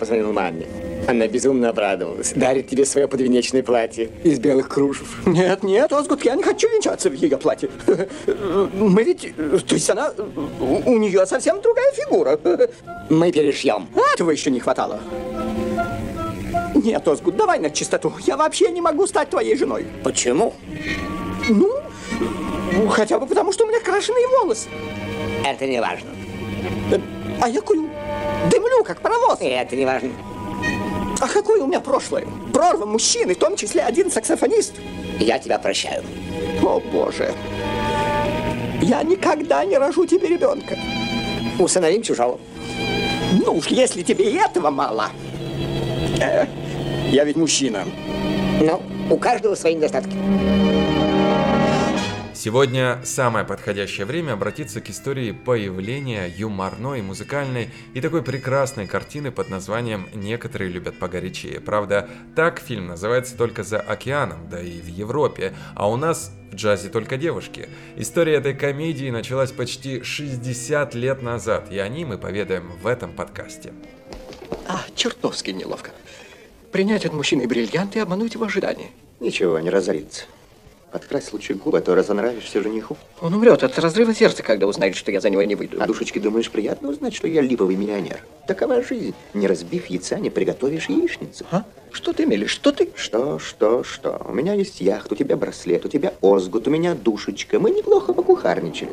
позвонил маме. Она безумно обрадовалась. Дарит тебе свое подвенечное платье из белых кружев. Нет, нет, Озгут, я не хочу венчаться в ее платье. Мы ведь... То есть она... У, нее совсем другая фигура. Мы перешьем. Этого еще не хватало. Нет, Озгут, давай на чистоту. Я вообще не могу стать твоей женой. Почему? Ну, хотя бы потому, что у меня крашеные волосы. Это не важно. А я курю. Дымлю, как паровоз. И это не важно. А какое у меня прошлое? Прорва мужчины, в том числе один саксофонист. Я тебя прощаю. О, Боже. Я никогда не рожу тебе ребенка. Усыновим чужого. Ну уж, если тебе и этого мало. Э, я ведь мужчина. Но у каждого свои недостатки. Сегодня самое подходящее время обратиться к истории появления юморной, музыкальной и такой прекрасной картины под названием «Некоторые любят погорячее». Правда, так фильм называется только за океаном, да и в Европе, а у нас в джазе только девушки. История этой комедии началась почти 60 лет назад, и о ней мы поведаем в этом подкасте. А, чертовски неловко. Принять от мужчины бриллиант и обмануть его ожидания. Ничего, не разорится. Подкрась лучше губы, а то разонравишься жениху. Он умрет от разрыва сердца, когда узнает, что я за него не выйду. А душечки, думаешь, приятно узнать, что я липовый миллионер? Такова жизнь. Не разбив яйца, не приготовишь яичницу. А? Что ты, Мели, что ты? Что, что, что? У меня есть яхт, у тебя браслет, у тебя озгут, у меня душечка. Мы неплохо покухарничали.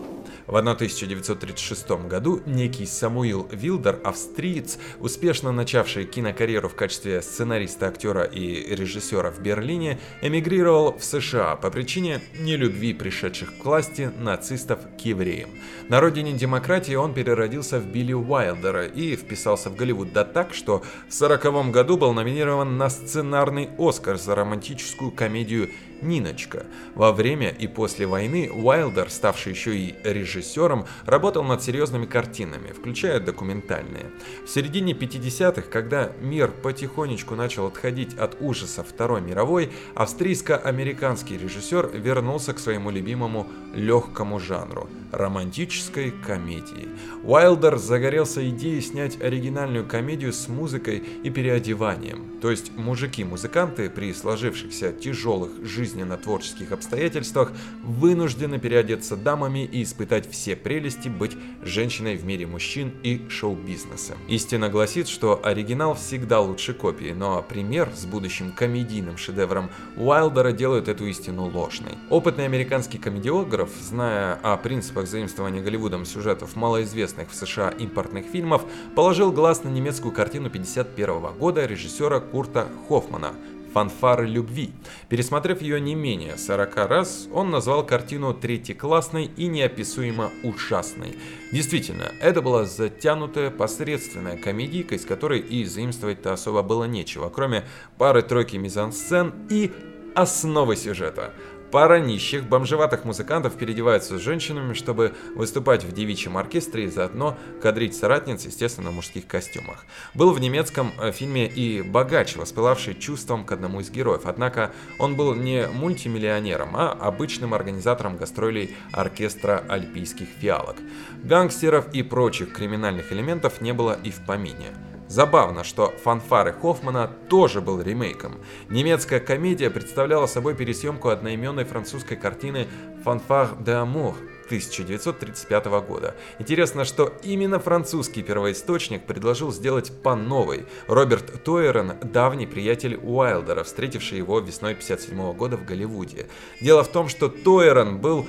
В 1936 году некий Самуил Вилдер, австриец, успешно начавший кинокарьеру в качестве сценариста, актера и режиссера в Берлине, эмигрировал в США по причине нелюбви пришедших к власти нацистов к евреям. На родине демократии он переродился в Билли Уайлдера и вписался в Голливуд да так, что в 1940 году был номинирован на сценарный Оскар за романтическую комедию Ниночка. Во время и после войны Уайлдер, ставший еще и режиссером, работал над серьезными картинами, включая документальные. В середине 50-х, когда мир потихонечку начал отходить от ужасов Второй мировой, австрийско-американский режиссер вернулся к своему любимому легкому жанру – романтической комедии. Уайлдер загорелся идеей снять оригинальную комедию с музыкой и переодеванием, то есть мужики-музыканты при сложившихся тяжелых жизненных жизненно-творческих обстоятельствах вынуждены переодеться дамами и испытать все прелести быть женщиной в мире мужчин и шоу-бизнеса. Истина гласит, что оригинал всегда лучше копии, но пример с будущим комедийным шедевром Уайлдера делает эту истину ложной. Опытный американский комедиограф, зная о принципах заимствования Голливудом сюжетов малоизвестных в США импортных фильмов, положил глаз на немецкую картину 1951 года режиссера Курта Хоффмана «Фанфары любви». Пересмотрев ее не менее 40 раз, он назвал картину третьеклассной и неописуемо ужасной. Действительно, это была затянутая, посредственная комедийка, из которой и заимствовать-то особо было нечего, кроме пары-тройки мизансцен и основы сюжета – Пара нищих, бомжеватых музыкантов переодеваются с женщинами, чтобы выступать в девичьем оркестре и заодно кадрить соратниц, естественно, в мужских костюмах. Был в немецком э, фильме и богач, воспылавший чувством к одному из героев, однако он был не мультимиллионером, а обычным организатором гастролей оркестра альпийских фиалок. Гангстеров и прочих криминальных элементов не было и в помине. Забавно, что «Фанфары Хоффмана» тоже был ремейком. Немецкая комедия представляла собой пересъемку одноименной французской картины «Фанфар де Амур» 1935 года. Интересно, что именно французский первоисточник предложил сделать по новой. Роберт Тойерон – давний приятель Уайлдера, встретивший его весной 1957 года в Голливуде. Дело в том, что Тойерон был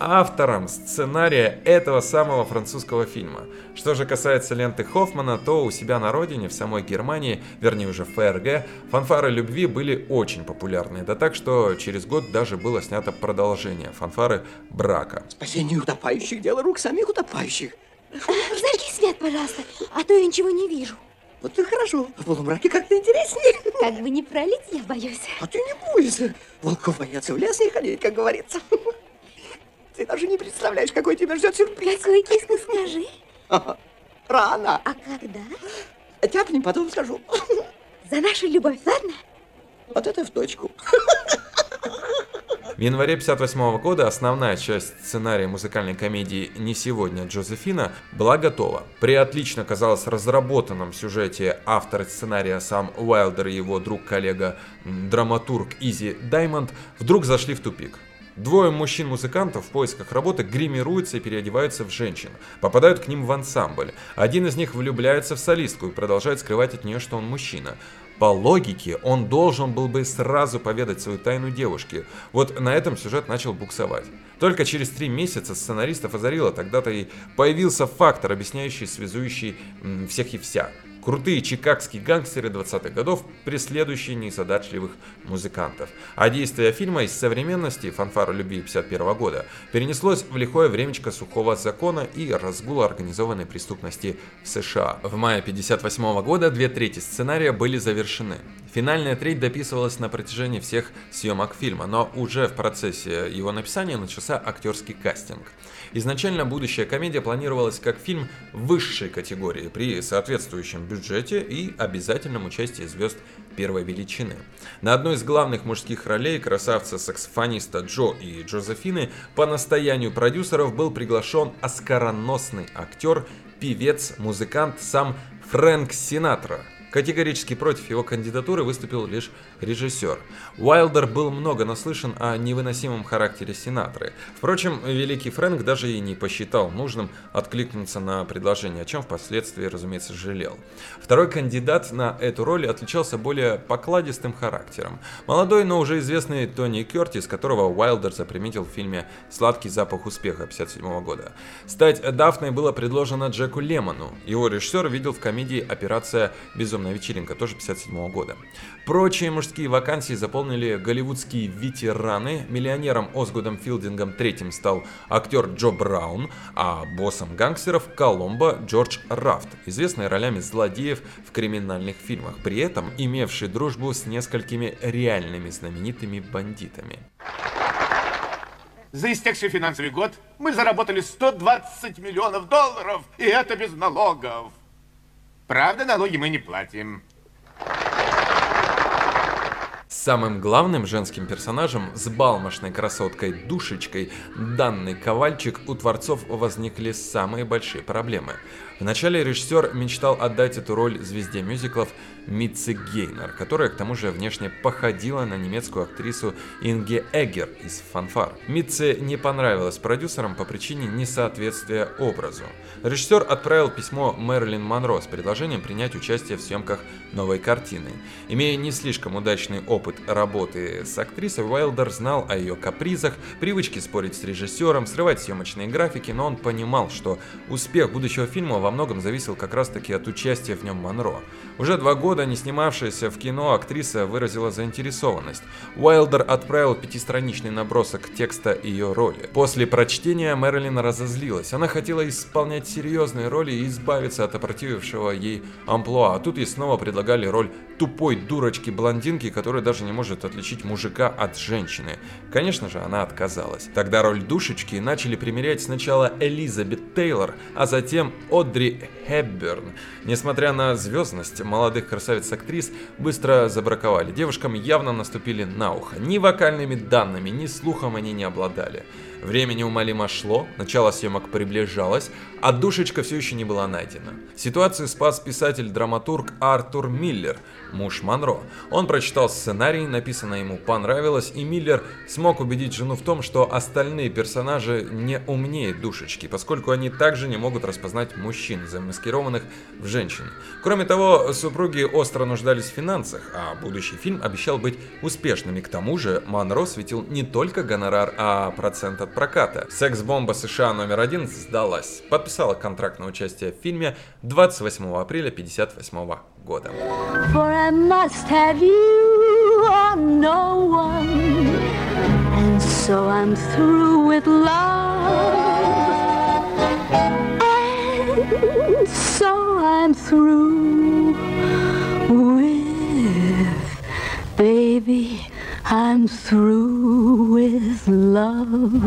автором сценария этого самого французского фильма. Что же касается ленты Хоффмана, то у себя на родине, в самой Германии, вернее уже ФРГ, фанфары любви были очень популярны. Да так, что через год даже было снято продолжение фанфары брака. Спасение утопающих – дело рук самих утопающих. Зажги свет, пожалуйста, а то я ничего не вижу. Вот и хорошо. В полумраке как-то интереснее. Как бы не пролить, я боюсь. А ты не бойся. Волков боятся в лес не ходить, как говорится. Ты даже не представляешь, какой тебя ждет сюрприз. Какой, киска, скажи? Рано. А когда? Тяпнем, потом скажу. За нашу любовь, ладно? Вот это в точку. В январе 1958 года основная часть сценария музыкальной комедии «Не сегодня, Джозефина» была готова. При отлично, казалось, разработанном сюжете автор сценария сам Уайлдер и его друг-коллега драматург Изи Даймонд вдруг зашли в тупик. Двое мужчин-музыкантов в поисках работы гримируются и переодеваются в женщин, попадают к ним в ансамбль. Один из них влюбляется в солистку и продолжает скрывать от нее, что он мужчина. По логике, он должен был бы сразу поведать свою тайну девушке. Вот на этом сюжет начал буксовать. Только через три месяца сценаристов озарило, тогда-то и появился фактор, объясняющий, связующий всех и вся. Крутые чикагские гангстеры 20-х годов, преследующие незадачливых музыкантов. А действие фильма из современности, фанфара любви 51 года, перенеслось в лихое времечко сухого закона и разгула организованной преступности в США. В мае 58 года две трети сценария были завершены. Финальная треть дописывалась на протяжении всех съемок фильма, но уже в процессе его написания начался актерский кастинг. Изначально будущая комедия планировалась как фильм высшей категории при соответствующем бюджете и обязательном участии звезд первой величины. На одной из главных мужских ролей красавца-саксофониста Джо и Джозефины по настоянию продюсеров был приглашен оскароносный актер, певец, музыкант сам Фрэнк Синатра, Категорически против его кандидатуры выступил лишь режиссер. Уайлдер был много наслышан о невыносимом характере Синатры. Впрочем, великий Фрэнк даже и не посчитал нужным откликнуться на предложение, о чем впоследствии, разумеется, жалел. Второй кандидат на эту роль отличался более покладистым характером. Молодой, но уже известный Тони Кертис, которого Уайлдер заприметил в фильме «Сладкий запах успеха» 1957 года. Стать Дафной было предложено Джеку Лемону. Его режиссер видел в комедии «Операция Безумная «Безумная вечеринка», тоже 57 года. Прочие мужские вакансии заполнили голливудские ветераны. Миллионером Озгудом Филдингом третьим стал актер Джо Браун, а боссом гангстеров Коломбо Джордж Рафт, известный ролями злодеев в криминальных фильмах, при этом имевший дружбу с несколькими реальными знаменитыми бандитами. За истекший финансовый год мы заработали 120 миллионов долларов, и это без налогов. Правда, налоги мы не платим. Самым главным женским персонажем с балмошной красоткой Душечкой данный Ковальчик у творцов возникли самые большие проблемы. Вначале режиссер мечтал отдать эту роль звезде мюзиклов Митце Гейнер, которая к тому же внешне походила на немецкую актрису Инге Эггер из «Фанфар». Митце не понравилась продюсерам по причине несоответствия образу. Режиссер отправил письмо Мэрилин Монро с предложением принять участие в съемках новой картины. Имея не слишком удачный опыт работы с актрисой, Уайлдер знал о ее капризах, привычке спорить с режиссером, срывать съемочные графики, но он понимал, что успех будущего фильма во многом зависел как раз таки от участия в нем Монро. Уже два года не снимавшаяся в кино актриса выразила заинтересованность. Уайлдер отправил пятистраничный набросок текста ее роли. После прочтения Мэрилин разозлилась. Она хотела исполнять серьезные роли и избавиться от опротивившего ей амплуа. А тут ей снова предлагали роль тупой дурочки-блондинки, которая даже не может отличить мужика от женщины. Конечно же, она отказалась. Тогда роль душечки начали примерять сначала Элизабет Тейлор, а затем Одри Хепберн. Несмотря на звездность, молодых красавиц-актрис быстро забраковали. Девушкам явно наступили на ухо. Ни вокальными данными, ни слухом они не обладали. Время неумолимо шло, начало съемок приближалось, а душечка все еще не была найдена. Ситуацию спас писатель-драматург Артур Миллер, муж Монро. Он прочитал сценарий, написанное ему понравилось, и Миллер смог убедить жену в том, что остальные персонажи не умнее душечки, поскольку они также не могут распознать мужчин, замаскированных в женщин. Кроме того, супруги остро нуждались в финансах, а будущий фильм обещал быть успешным, и к тому же Монро светил не только гонорар, а процент от проката. Секс-бомба США номер один сдалась, подписала контракт на участие в фильме 28 апреля 1958 года. For I must have you or no one. And so I'm through with love. And so I'm through with baby. I'm through with love.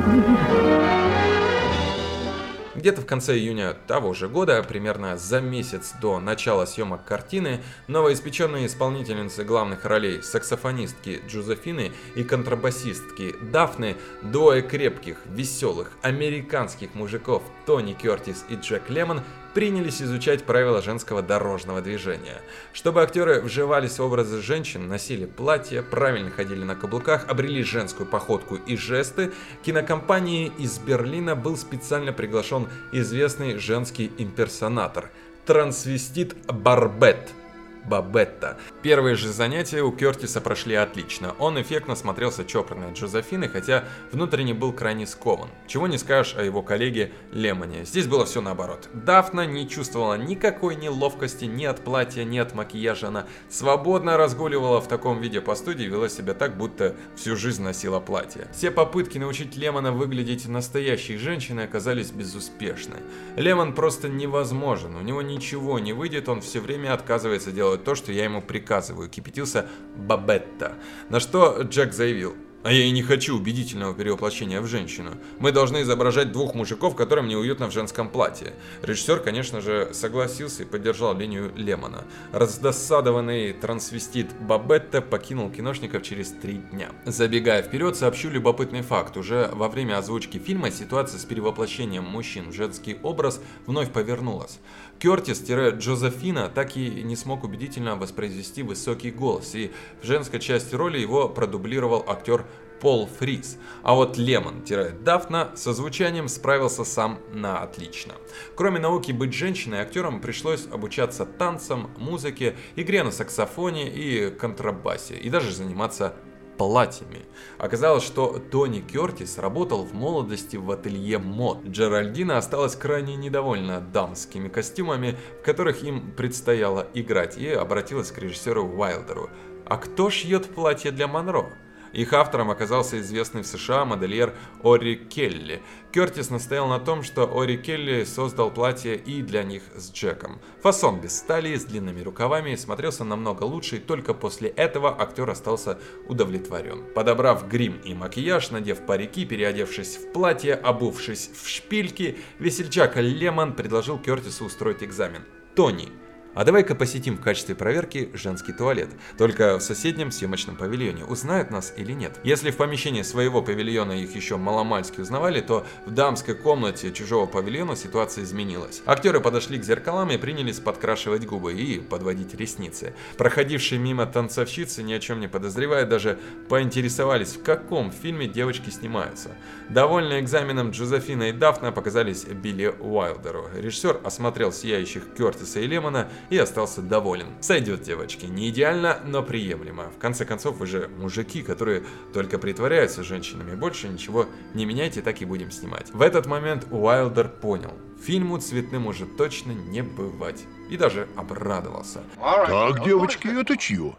Где-то в конце июня того же года, примерно за месяц до начала съемок картины, новоиспеченные исполнительницы главных ролей саксофонистки Джозефины и контрабасистки Дафны, двое крепких, веселых, американских мужиков Тони Кертис и Джек Лемон принялись изучать правила женского дорожного движения. Чтобы актеры вживались в образы женщин, носили платья, правильно ходили на каблуках, обрели женскую походку и жесты, кинокомпании из Берлина был специально приглашен известный женский имперсонатор – трансвестит Барбет – Бабетта. Первые же занятия у Кертиса прошли отлично. Он эффектно смотрелся чопорной Джозефины, хотя внутренне был крайне скован. Чего не скажешь о его коллеге Лемоне. Здесь было все наоборот. Дафна не чувствовала никакой неловкости ни от платья, ни от макияжа. Она свободно разгуливала в таком виде по студии и вела себя так, будто всю жизнь носила платье. Все попытки научить Лемона выглядеть настоящей женщиной оказались безуспешны. Лемон просто невозможен, у него ничего не выйдет, он все время отказывается делать делать то, что я ему приказываю, кипятился Бабетта. На что Джек заявил, а я и не хочу убедительного перевоплощения в женщину. Мы должны изображать двух мужиков, которым неуютно в женском платье. Режиссер, конечно же, согласился и поддержал линию Лемона. Раздосадованный трансвестит Бабетта покинул киношников через три дня. Забегая вперед, сообщу любопытный факт. Уже во время озвучки фильма ситуация с перевоплощением мужчин в женский образ вновь повернулась. Кертис-Джозефина так и не смог убедительно воспроизвести высокий голос, и в женской части роли его продублировал актер Пол Фрис. А вот Лемон-Дафна со звучанием справился сам на отлично. Кроме науки быть женщиной, актерам пришлось обучаться танцам, музыке, игре на саксофоне и контрабасе, и даже заниматься платьями. Оказалось, что Тони Кертис работал в молодости в ателье мод. Джеральдина осталась крайне недовольна дамскими костюмами, в которых им предстояло играть, и обратилась к режиссеру Уайлдеру. «А кто шьет платье для Монро?» Их автором оказался известный в США модельер Ори Келли. Кертис настоял на том, что Ори Келли создал платье и для них с Джеком. Фасон без стали, с длинными рукавами, смотрелся намного лучше, и только после этого актер остался удовлетворен. Подобрав грим и макияж, надев парики, переодевшись в платье, обувшись в шпильки, весельчак Лемон предложил Кертису устроить экзамен. Тони, а давай-ка посетим в качестве проверки женский туалет. Только в соседнем съемочном павильоне. Узнают нас или нет? Если в помещении своего павильона их еще маломальски узнавали, то в дамской комнате чужого павильона ситуация изменилась. Актеры подошли к зеркалам и принялись подкрашивать губы и подводить ресницы. Проходившие мимо танцовщицы, ни о чем не подозревая, даже поинтересовались, в каком фильме девочки снимаются. Довольные экзаменом Джозефина и Дафна показались Билли Уайлдеру. Режиссер осмотрел сияющих Кертиса и Лемона и остался доволен. Сойдет, девочки, не идеально, но приемлемо. В конце концов, вы же мужики, которые только притворяются женщинами. Больше ничего не меняйте, так и будем снимать. В этот момент Уайлдер понял. Фильму цветным уже точно не бывать. И даже обрадовался. Так, девочки, это чье?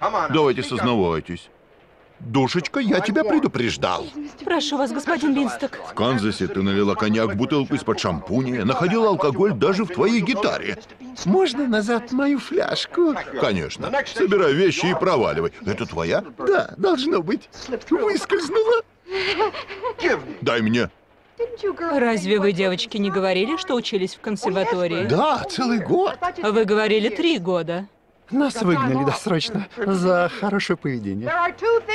Давайте сознавайтесь. Душечка, я тебя предупреждал. Прошу вас, господин Бинсток. В Канзасе ты налила коньяк в бутылку из-под шампуня, находила алкоголь даже в твоей гитаре. Можно назад мою фляжку? Конечно. Собирай вещи и проваливай. Это твоя? Да, должно быть. Выскользнула. Дай мне. Разве вы, девочки, не говорили, что учились в консерватории? Да, целый год. Вы говорили три года. Нас выгнали досрочно за хорошее поведение.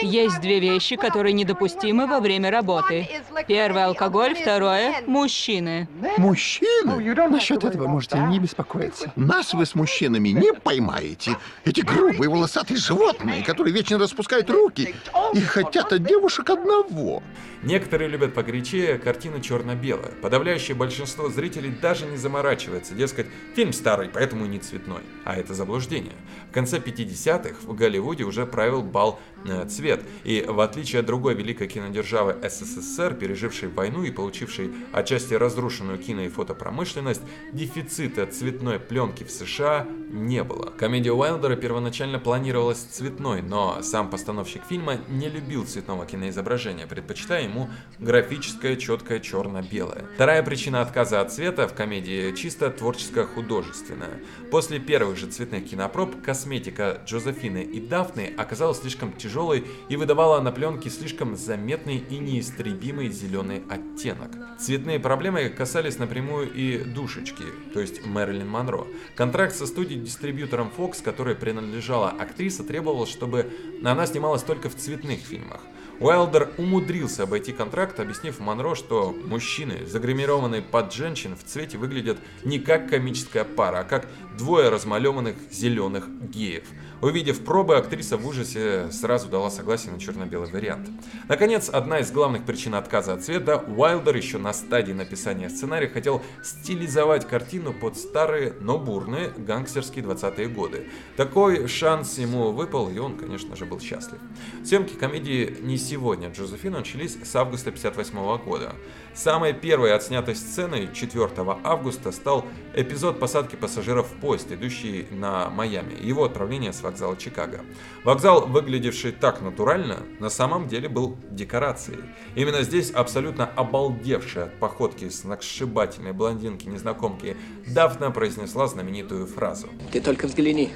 Есть две вещи, которые недопустимы во время работы. Первое – алкоголь, второе – мужчины. Мужчины? Насчет этого можете не беспокоиться. Нас вы с мужчинами не поймаете. Эти грубые волосатые животные, которые вечно распускают руки и хотят от девушек одного. Некоторые любят погорячее картину черно-белая. Подавляющее большинство зрителей даже не заморачивается. Дескать, фильм старый, поэтому не цветной. А это заблуждение. В конце 50-х в Голливуде уже правил бал э, цвет. И в отличие от другой великой кинодержавы СССР, пережившей войну и получившей отчасти разрушенную кино- и фотопромышленность, дефицита цветной пленки в США не было. Комедия Уайлдера первоначально планировалась цветной, но сам постановщик фильма не любил цветного киноизображения, предпочитая ему графическое, четкое черно-белое. Вторая причина отказа от цвета в комедии чисто творческо-художественная. После первых же цветных кинопроб косметика Джозефины и Дафны оказалась слишком тяжелой и выдавала на пленке слишком заметный и неистребимый зеленый оттенок. Цветные проблемы касались напрямую и душечки, то есть Мэрилин Монро. Контракт со студией-дистрибьютором Fox, которой принадлежала актриса, требовал, чтобы она снималась только в цветных фильмах. Уайлдер умудрился обойти контракт, объяснив Монро, что мужчины, загримированные под женщин, в цвете выглядят не как комическая пара, а как двое размалеванных зеленых геев. Увидев пробы, актриса в ужасе сразу дала согласие на черно-белый вариант. Наконец, одна из главных причин отказа от цвета, Уайлдер еще на стадии написания сценария хотел стилизовать картину под старые, но бурные гангстерские 20-е годы. Такой шанс ему выпал, и он, конечно же, был счастлив. Съемки комедии «Не сегодня» Джозефина начались с августа 58 года. Самой первой отснятой сценой 4 августа стал эпизод посадки пассажиров в поезд, идущий на Майами, его отправление с вокзала Чикаго. Вокзал, выглядевший так натурально, на самом деле был декорацией. Именно здесь абсолютно обалдевшая от походки сногсшибательной блондинки-незнакомки Дафна произнесла знаменитую фразу. Ты только взгляни.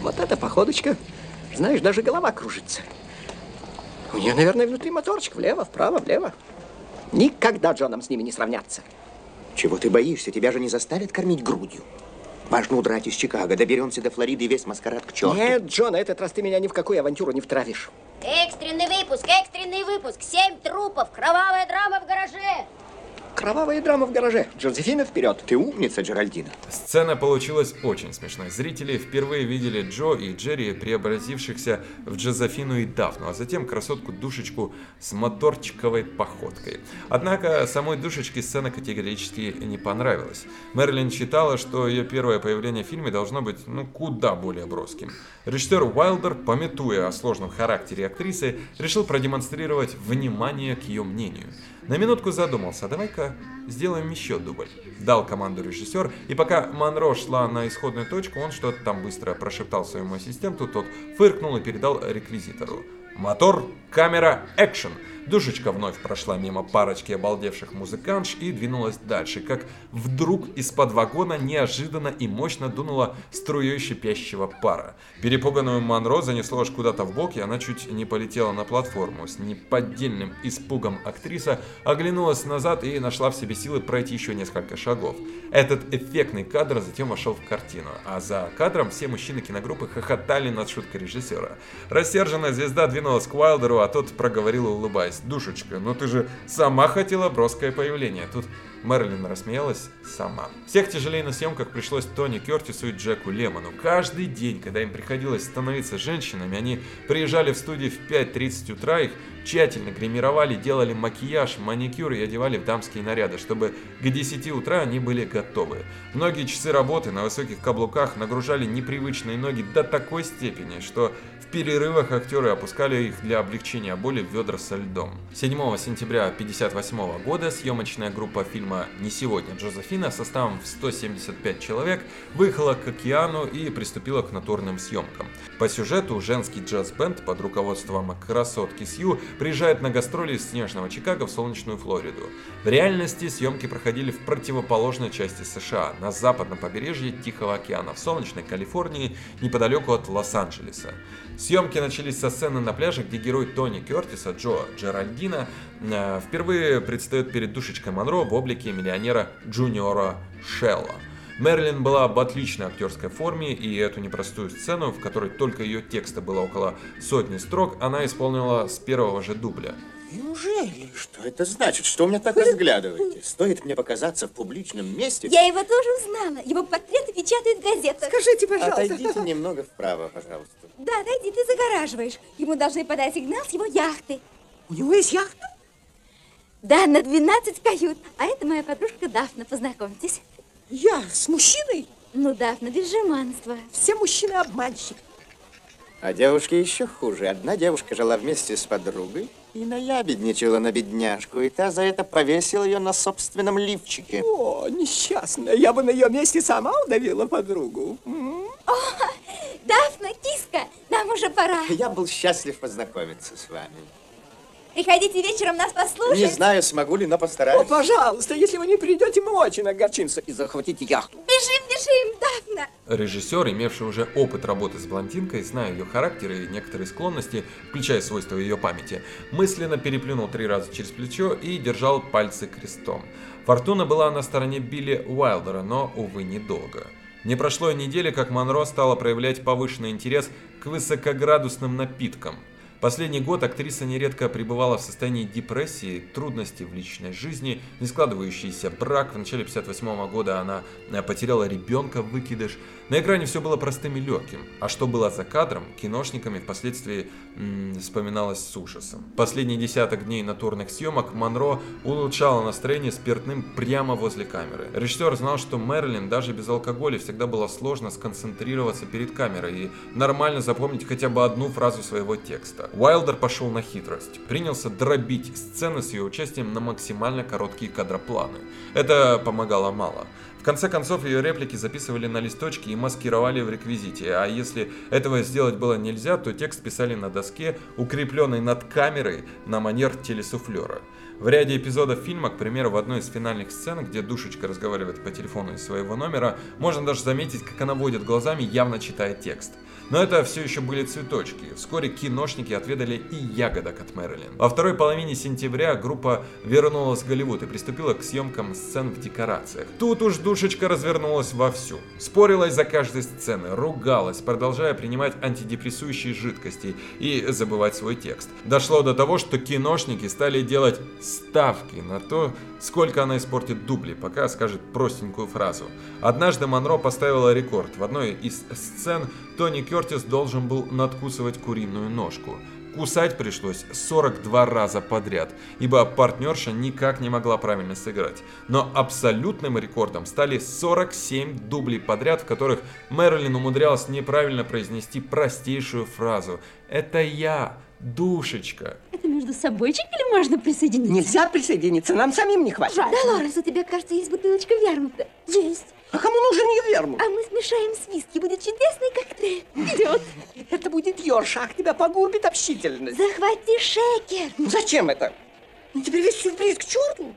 Вот эта походочка. Знаешь, даже голова кружится. У нее, наверное, внутри моторчик. Влево, вправо, влево. Никогда Джоном с ними не сравняться. Чего ты боишься? Тебя же не заставят кормить грудью. Важно удрать из Чикаго. Доберемся до Флориды и весь маскарад к черту. Нет, Джон, на этот раз ты меня ни в какую авантюру не втравишь. Экстренный выпуск, экстренный выпуск. Семь трупов, кровавая драма в гараже. Кровавая драма в гараже. Джозефина, вперед. Ты умница, Джеральдина. Сцена получилась очень смешной. Зрители впервые видели Джо и Джерри, преобразившихся в Джозефину и Дафну, а затем красотку-душечку с моторчиковой походкой. Однако самой душечке сцена категорически не понравилась. Мерлин считала, что ее первое появление в фильме должно быть ну куда более броским. Режиссер Уайлдер, пометуя о сложном характере актрисы, решил продемонстрировать внимание к ее мнению. На минутку задумался, давай-ка сделаем еще дубль. Дал команду режиссер, и пока Монро шла на исходную точку, он что-то там быстро прошептал своему ассистенту, тот фыркнул и передал реквизитору. Мотор, камера, экшен. Душечка вновь прошла мимо парочки обалдевших музыкантш и двинулась дальше, как вдруг из-под вагона неожиданно и мощно дунула струей шипящего пара. Перепуганную Монро занесло аж куда-то в бок, и она чуть не полетела на платформу. С неподдельным испугом актриса оглянулась назад и нашла в себе силы пройти еще несколько шагов. Этот эффектный кадр затем вошел в картину, а за кадром все мужчины киногруппы хохотали над шуткой режиссера. Рассерженная звезда двинулась к Уайлдеру, а тот проговорил, улыбаясь, «Душечка, но ты же сама хотела броское появление». Тут Мэрилин рассмеялась сама. Всех тяжелее на съемках пришлось Тони Кертису и Джеку Лемону. Каждый день, когда им приходилось становиться женщинами, они приезжали в студию в 5.30 утра, их тщательно гримировали, делали макияж, маникюр и одевали в дамские наряды, чтобы к 10 утра они были готовы. Многие часы работы на высоких каблуках нагружали непривычные ноги до такой степени, что перерывах актеры опускали их для облегчения боли в ведра со льдом. 7 сентября 1958 года съемочная группа фильма «Не сегодня» Джозефина составом в 175 человек выехала к океану и приступила к натурным съемкам. По сюжету женский джаз-бенд под руководством красотки Сью приезжает на гастроли из снежного Чикаго в солнечную Флориду. В реальности съемки проходили в противоположной части США, на западном побережье Тихого океана, в солнечной Калифорнии, неподалеку от Лос-Анджелеса. Съемки начались со сцены на пляже, где герой Тони Кертиса, Джо Джеральдина, э, впервые предстает перед душечкой Монро в облике миллионера Джуниора Шелла. Мерлин была в отличной актерской форме, и эту непростую сцену, в которой только ее текста было около сотни строк, она исполнила с первого же дубля. Неужели? Что это значит? Что вы меня так разглядываете? Стоит мне показаться в публичном месте? Я его тоже узнала. Его портреты печатают в газетах. Скажите, пожалуйста. Отойдите немного вправо, пожалуйста. Да, отойди, ты загораживаешь. Ему должны подать сигнал с его яхты. У него есть яхта? Да, на 12 кают. А это моя подружка Дафна, познакомьтесь. Я с мужчиной? Ну, Дафна, без жеманства. Все мужчины обманщик. А девушки еще хуже. Одна девушка жила вместе с подругой и наябедничала на бедняжку, и та за это повесила ее на собственном лифчике. О, несчастная. Я бы на ее месте сама удавила подругу. М? О, Дафна, киска, нам уже пора. Я был счастлив познакомиться с вами. Приходите вечером нас послушать. Не знаю, смогу ли, но О, постараюсь. пожалуйста, если вы не придете, мы очень огорчимся и захватите яхту. Бежим, бежим, Дафна. Режиссер, имевший уже опыт работы с блондинкой, зная ее характер и некоторые склонности, включая свойства ее памяти, мысленно переплюнул три раза через плечо и держал пальцы крестом. Фортуна была на стороне Билли Уайлдера, но, увы, недолго. Не прошло и недели, как Монро стала проявлять повышенный интерес к высокоградусным напиткам. Последний год актриса нередко пребывала в состоянии депрессии, трудностей в личной жизни, не складывающийся брак. В начале 58 года она э, потеряла ребенка выкидыш. На экране все было простым и легким. А что было за кадром, киношниками впоследствии м, вспоминалось с ужасом. Последний десяток дней натурных съемок Монро улучшала настроение спиртным прямо возле камеры. Режиссер знал, что Мэрилин даже без алкоголя всегда было сложно сконцентрироваться перед камерой и нормально запомнить хотя бы одну фразу своего текста. Уайлдер пошел на хитрость. Принялся дробить сцены с ее участием на максимально короткие кадропланы. Это помогало мало. Конце концов, ее реплики записывали на листочки и маскировали в реквизите, а если этого сделать было нельзя, то текст писали на доске, укрепленной над камерой на манер телесуфлера. В ряде эпизодов фильма, к примеру, в одной из финальных сцен, где душечка разговаривает по телефону из своего номера, можно даже заметить, как она водит глазами, явно читая текст. Но это все еще были цветочки. Вскоре киношники отведали и ягодок от Мэрилин. Во второй половине сентября группа вернулась в Голливуд и приступила к съемкам сцен в декорациях. Тут уж душечка развернулась вовсю. Спорила из-за каждой сцены, ругалась, продолжая принимать антидепрессующие жидкости и забывать свой текст. Дошло до того, что киношники стали делать ставки на то, сколько она испортит дубли, пока скажет простенькую фразу. Однажды Монро поставила рекорд. В одной из сцен Тони Кертис должен был надкусывать куриную ножку. Кусать пришлось 42 раза подряд, ибо партнерша никак не могла правильно сыграть. Но абсолютным рекордом стали 47 дублей подряд, в которых Мэрилин умудрялась неправильно произнести простейшую фразу «Это я, душечка». Между собойчик или можно присоединиться? Нельзя присоединиться, нам самим не хватит. Долорес, у тебя, кажется, есть бутылочка вермута. Есть. А кому нужен не вермут? А мы смешаем с виски. Будет чудесный коктейль. Вперед. Это будет ёршах, тебя погубит общительность. Захвати шекер. Ну зачем это? Ну теперь весь сюрприз к черту.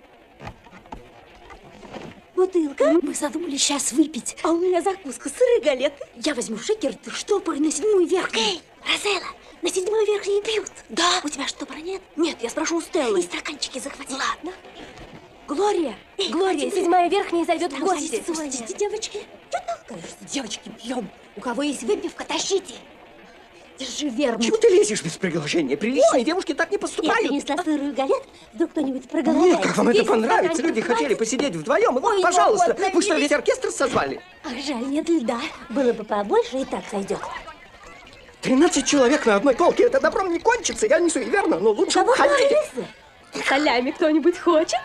Бутылка? Мы задумали сейчас выпить. А у меня закуска сыры галеты. Я возьму шекер, ты штопор на седьмую верхнюю. Окей, Розелла, на седьмую верхнюю пьют. Да. У тебя штопора нет? Нет, я спрошу у Стеллы. И стаканчики захвати. Ладно. Глория, Глория, седьмая верхняя зовет в гости. Пустите, девочки. Что толкаешься? Девочки, пьем. У кого есть выпивка, тащите. Держи вермут. Чего ты лезешь без приглашения? Приличные девушки так не Я поступают. принесла сырую галет. Вдруг кто-нибудь проголодается. Нет, как вам это Десять понравится? Люди хотели посидеть вдвоем. И вот, Ой, пожалуйста, ну вот, вы что, весь оркестр созвали? Ах, жаль, нет льда. Было бы побольше, и так сойдет. 13 человек на одной полке. Это добром не кончится. Я не суеверна, но лучше Кого уходите. Солями кто-нибудь хочет?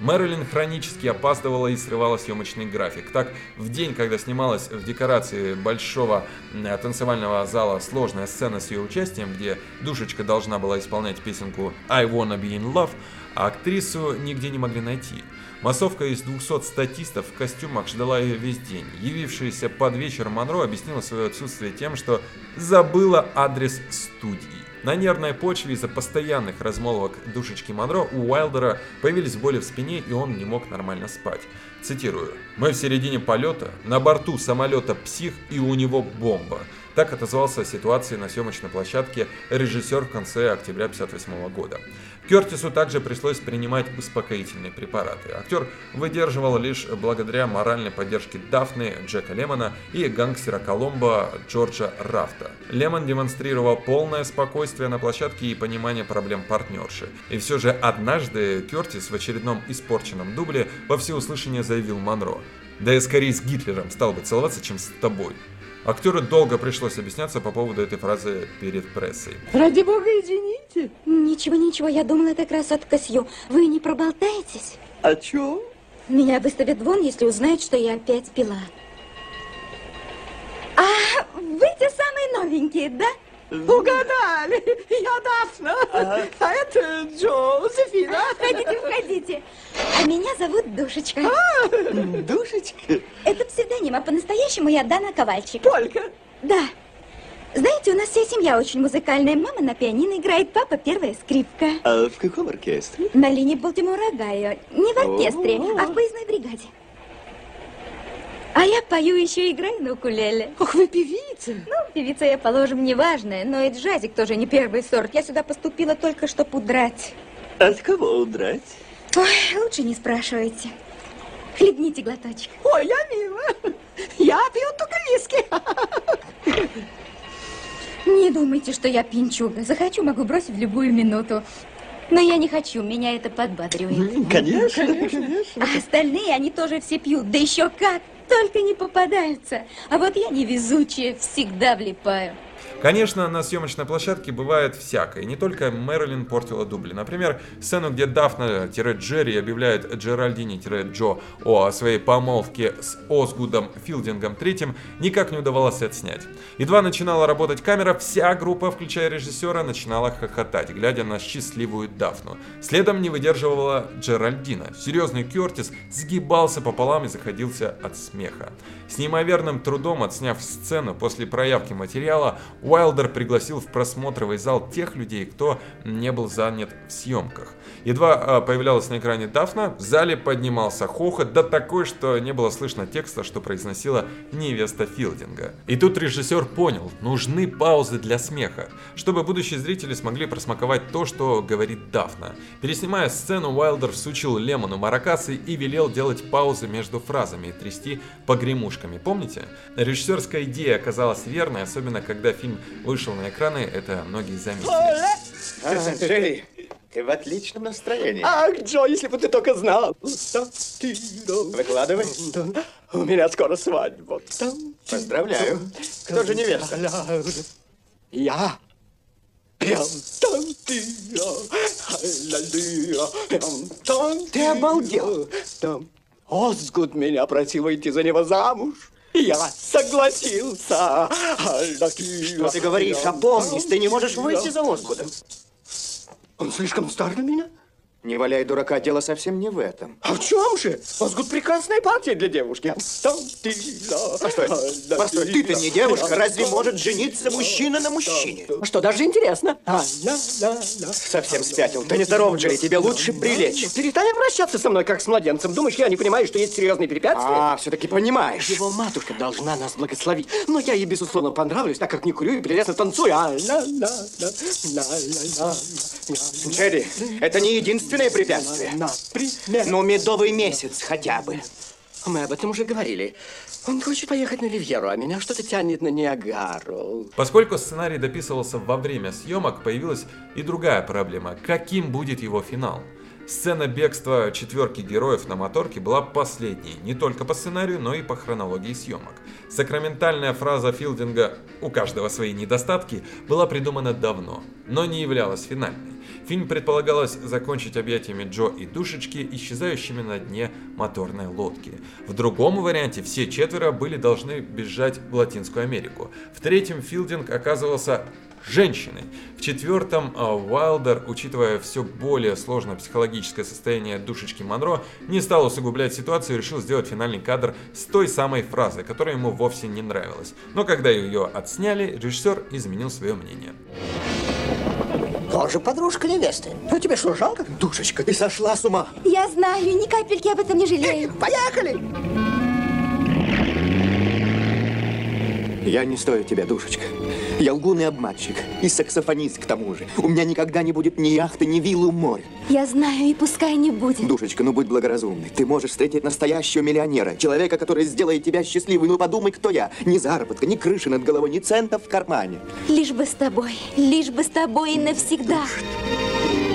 Мэрилин хронически опаздывала и срывала съемочный график. Так, в день, когда снималась в декорации большого э, танцевального зала сложная сцена с ее участием, где душечка должна была исполнять песенку «I wanna be in love», а актрису нигде не могли найти. Массовка из 200 статистов в костюмах ждала ее весь день. Явившаяся под вечер Монро объяснила свое отсутствие тем, что забыла адрес студии. На нервной почве из-за постоянных размолвок душечки Монро у Уайлдера появились боли в спине, и он не мог нормально спать. Цитирую. «Мы в середине полета, на борту самолета «Псих» и у него бомба». Так отозвался о ситуации на съемочной площадке режиссер в конце октября 1958 года. Кертису также пришлось принимать успокоительные препараты. Актер выдерживал лишь благодаря моральной поддержке Дафны, Джека Лемона и гангстера Коломбо Джорджа Рафта. Лемон демонстрировал полное спокойствие на площадке и понимание проблем партнерши. И все же однажды Кертис в очередном испорченном дубле во всеуслышание заявил Монро. «Да я скорее с Гитлером стал бы целоваться, чем с тобой». Актеру долго пришлось объясняться по поводу этой фразы перед прессой. Ради бога, извините. Ничего, ничего, я думала, это красотка Сью. Вы не проболтаетесь? О чем? Меня выставят вон, если узнают, что я опять пила. А вы те самые новенькие, да? Угадали! Я Дафна, а это Джозефина. Входите, входите. А меня зовут Душечка. Душечка. Это псевдоним, а по-настоящему я Дана Ковальчик. Полька. Да. Знаете, у нас вся семья очень музыкальная. Мама на пианино играет, папа первая скрипка. А в каком оркестре? На линии Балтимора Гайо. Не в оркестре, а в поездной бригаде. А я пою еще и играю на укулеле. Ох, вы певица. Ну, певица я, положим, неважная, но и джазик тоже не первый сорт. Я сюда поступила только, чтобы удрать. От кого удрать? Ой, лучше не спрашивайте. Хлебните глоточек. Ой, я мило. Я пью только виски. Не думайте, что я пинчуга. Захочу, могу бросить в любую минуту. Но я не хочу, меня это подбадривает. Конечно, конечно. А остальные, они тоже все пьют. Да еще как, только не попадаются. А вот я невезучая, всегда влипаю. Конечно, на съемочной площадке бывает всякое. Не только Мэрилин портила дубли. Например, сцену, где Дафна-Джерри объявляет Джеральдине-Джо о своей помолвке с Озгудом Филдингом III, никак не удавалось отснять. Едва начинала работать камера, вся группа, включая режиссера, начинала хохотать, глядя на счастливую Дафну. Следом не выдерживала Джеральдина. Серьезный Кертис сгибался пополам и заходился от смеха. С неимоверным трудом отсняв сцену после проявки материала, Уайлдер пригласил в просмотровый зал тех людей, кто не был занят в съемках. Едва а, появлялась на экране Дафна, в зале поднимался хохот, да такой, что не было слышно текста, что произносила невеста Филдинга. И тут режиссер понял, нужны паузы для смеха, чтобы будущие зрители смогли просмаковать то, что говорит Дафна. Переснимая сцену, Уайлдер всучил Лемону маракасы и велел делать паузы между фразами и трясти погремушками. Помните? Режиссерская идея оказалась верной, особенно когда фильм вышел на экраны, это многие заметили. А, Джерри, ты в отличном настроении. Ах, Джо, если бы ты только знал. Выкладывай. У меня скоро свадьба. Поздравляю. Кто же невеста? Я. Ты обалдел. Озгуд меня просил выйти за него замуж. Я согласился. Что ты говоришь? Опомнись, ты не можешь выйти за Озгуда. Он слишком стар для меня? Не валяй дурака, дело совсем не в этом. А в чем же? Озгуд прекрасная партия для девушки. Постой, постой, ты-то не девушка, разве может жениться мужчина на мужчине? Что, даже интересно? Совсем спятил. Ты не здоров, Джерри, тебе лучше прилечь. Перестань обращаться со мной, как с младенцем. Думаешь, я не понимаю, что есть серьезные препятствия? А, все-таки понимаешь. Его матушка должна нас благословить. Но я ей, безусловно, понравлюсь, так как не курю и прелестно танцую. А. Джерри, это не единственное препятствие. Ну, медовый месяц хотя бы. Мы об этом уже говорили. Он хочет поехать на Ривьеру, а меня что-то тянет на Ниагару. Поскольку сценарий дописывался во время съемок, появилась и другая проблема. Каким будет его финал? Сцена бегства четверки героев на моторке была последней, не только по сценарию, но и по хронологии съемок. Сакраментальная фраза Филдинга «у каждого свои недостатки» была придумана давно, но не являлась финальной. Фильм предполагалось закончить объятиями Джо и Душечки, исчезающими на дне моторной лодки. В другом варианте все четверо были должны бежать в Латинскую Америку. В третьем Филдинг оказывался женщиной. В четвертом а, Уайлдер, учитывая все более сложное психологическое состояние душечки Монро, не стал усугублять ситуацию и решил сделать финальный кадр с той самой фразой, которая ему вовсе не нравилась. Но когда ее отсняли, режиссер изменил свое мнение. Тоже подружка невесты. Ну тебе что, жалко? Душечка, ты сошла с ума. Я знаю, ни капельки об этом не жалею. Поехали! Я не стою тебя, душечка. Я лгун и обманщик. И саксофонист к тому же. У меня никогда не будет ни яхты, ни виллы у моря. Я знаю, и пускай не будет. Душечка, ну будь благоразумной. Ты можешь встретить настоящего миллионера. Человека, который сделает тебя счастливой. Ну подумай, кто я. Ни заработка, ни крыши над головой, ни цента в кармане. Лишь бы с тобой. Лишь бы с тобой и навсегда. В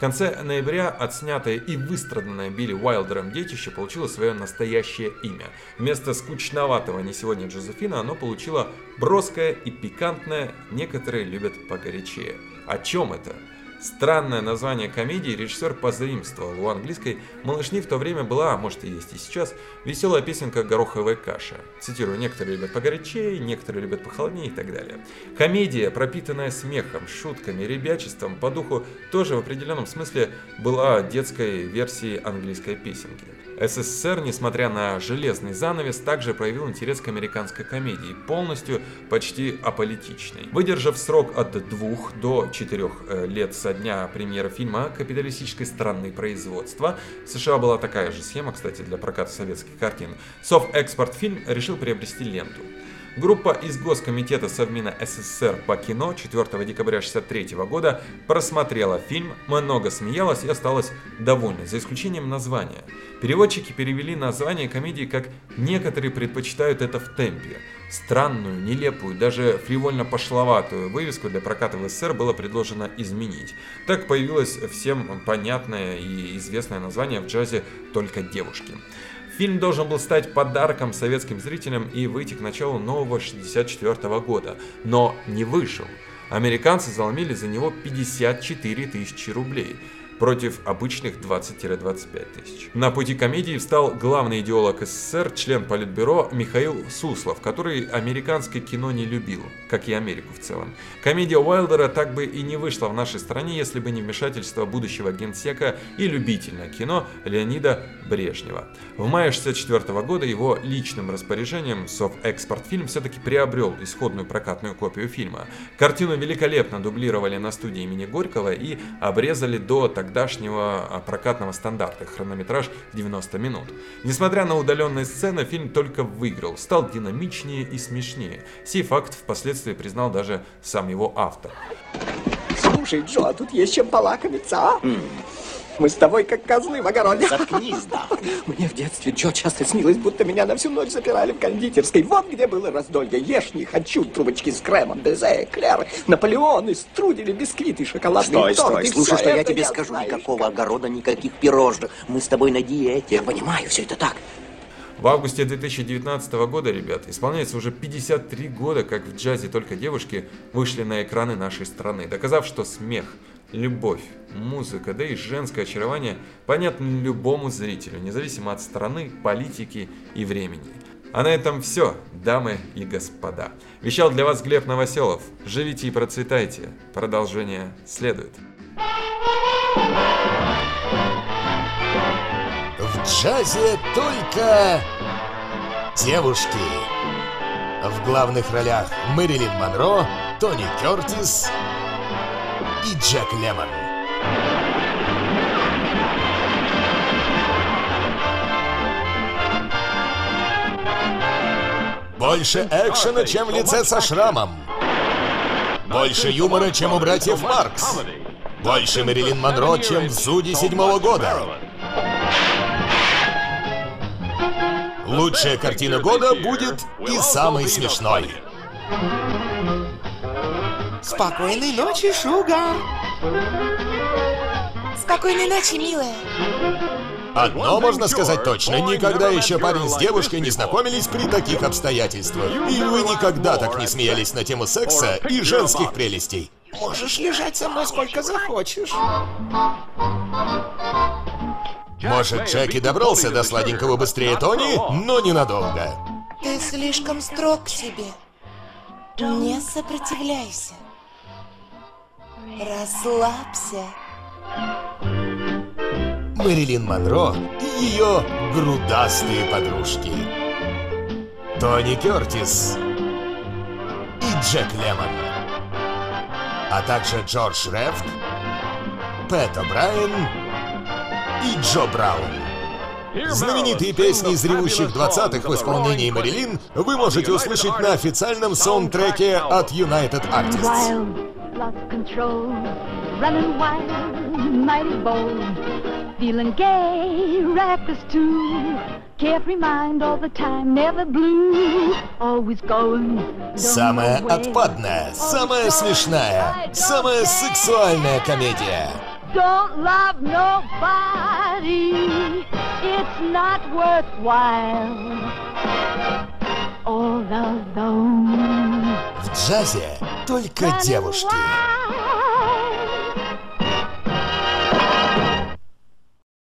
конце ноября отснятое и выстраданное Билли Уайлдером детище получило свое настоящее имя. Вместо скучноватого «Не сегодня Джозефина» оно получило броское и пикантное, некоторые любят погорячее. О чем это? Странное название комедии режиссер позаимствовал. У английской «Малышни» в то время была, а может и есть и сейчас, веселая песенка «Гороховая каша». Цитирую, некоторые любят погорячее, некоторые любят похолоднее и так далее. Комедия, пропитанная смехом, шутками, ребячеством, по духу тоже в определенном смысле была детской версией английской песенки. СССР, несмотря на железный занавес, также проявил интерес к американской комедии, полностью почти аполитичной. Выдержав срок от двух до четырех э, лет со дня премьеры фильма капиталистической страны производства, США была такая же схема, кстати, для проката советских картин, Совэкспорт фильм решил приобрести ленту. Группа из Госкомитета Совмина СССР по кино 4 декабря 1963 года просмотрела фильм, много смеялась и осталась довольна, за исключением названия. Переводчики перевели название комедии как «Некоторые предпочитают это в темпе». Странную, нелепую, даже фривольно пошловатую вывеску для проката в СССР было предложено изменить. Так появилось всем понятное и известное название в джазе «Только девушки». Фильм должен был стать подарком советским зрителям и выйти к началу нового 64 года, но не вышел. Американцы заломили за него 54 тысячи рублей против обычных 20-25 тысяч. На пути комедии встал главный идеолог СССР, член Политбюро Михаил Суслов, который американское кино не любил, как и Америку в целом. Комедия Уайлдера так бы и не вышла в нашей стране, если бы не вмешательство будущего генсека и любительное кино Леонида Брежнева. В мае 1964 года его личным распоряжением Совэкспортфильм все-таки приобрел исходную прокатную копию фильма. Картину великолепно дублировали на студии имени Горького и обрезали до тогда тогдашнего а, прокатного стандарта, хронометраж 90 минут. Несмотря на удаленные сцены, фильм только выиграл, стал динамичнее и смешнее. Сей факт впоследствии признал даже сам его автор. Слушай, Джо, а тут есть чем полакомиться, а? Мы с тобой как козлы в огороде. Заткнись, да. Мне в детстве Джо часто снилось, будто меня на всю ночь запирали в кондитерской. Вот где было раздолье. Ешь не хочу, трубочки с кремом, дезе, эклеры, наполеоны, струдили, бисквиты, шоколадные Стой, торты. стой, слушай, что я тебе скажу. знаю. Никакого огорода, никаких пирожных. Мы с тобой на диете. Я понимаю, все это так. В августе 2019 года, ребят, исполняется уже 53 года, как в джазе «Только девушки» вышли на экраны нашей страны, доказав, что смех, любовь, музыка, да и женское очарование понятны любому зрителю, независимо от страны, политики и времени. А на этом все, дамы и господа. Вещал для вас Глеб Новоселов. Живите и процветайте. Продолжение следует. В джазе только девушки. В главных ролях Мэрилин Монро, Тони Кертис и Джек Лемон. Больше экшена, чем в лице со шрамом. Больше юмора, чем у братьев Маркс. Больше Мэрилин Монро, чем в Зуде седьмого года. Лучшая картина года будет и самой смешной. Спокойной ночи, Шугар. Спокойной ночи, милая. Одно можно сказать точно, никогда еще парень с девушкой не знакомились при таких обстоятельствах. И вы никогда так не смеялись на тему секса и женских прелестей. Можешь лежать со мной сколько захочешь. Может, Джек и добрался до сладенького быстрее Тони, но ненадолго. Ты слишком строг к себе. Не сопротивляйся. Расслабься. Мэрилин Монро и ее грудастые подружки. Тони Кертис и Джек Лемон. А также Джордж Рефт, Пэт О'Брайен и Джо Браун. Знаменитые песни из ревущих 20-х в исполнении Мэрилин вы можете услышать на официальном саундтреке от United Artists. Wild, lost control, running wild, mighty bold, feeling gay, reckless too. Carefree mind all the time, never blue, always going. don't Самая know where. отпадная, самая смешная, самая сексуальная комедия. Don't love nobody, it's not worthwhile. В джазе только девушки.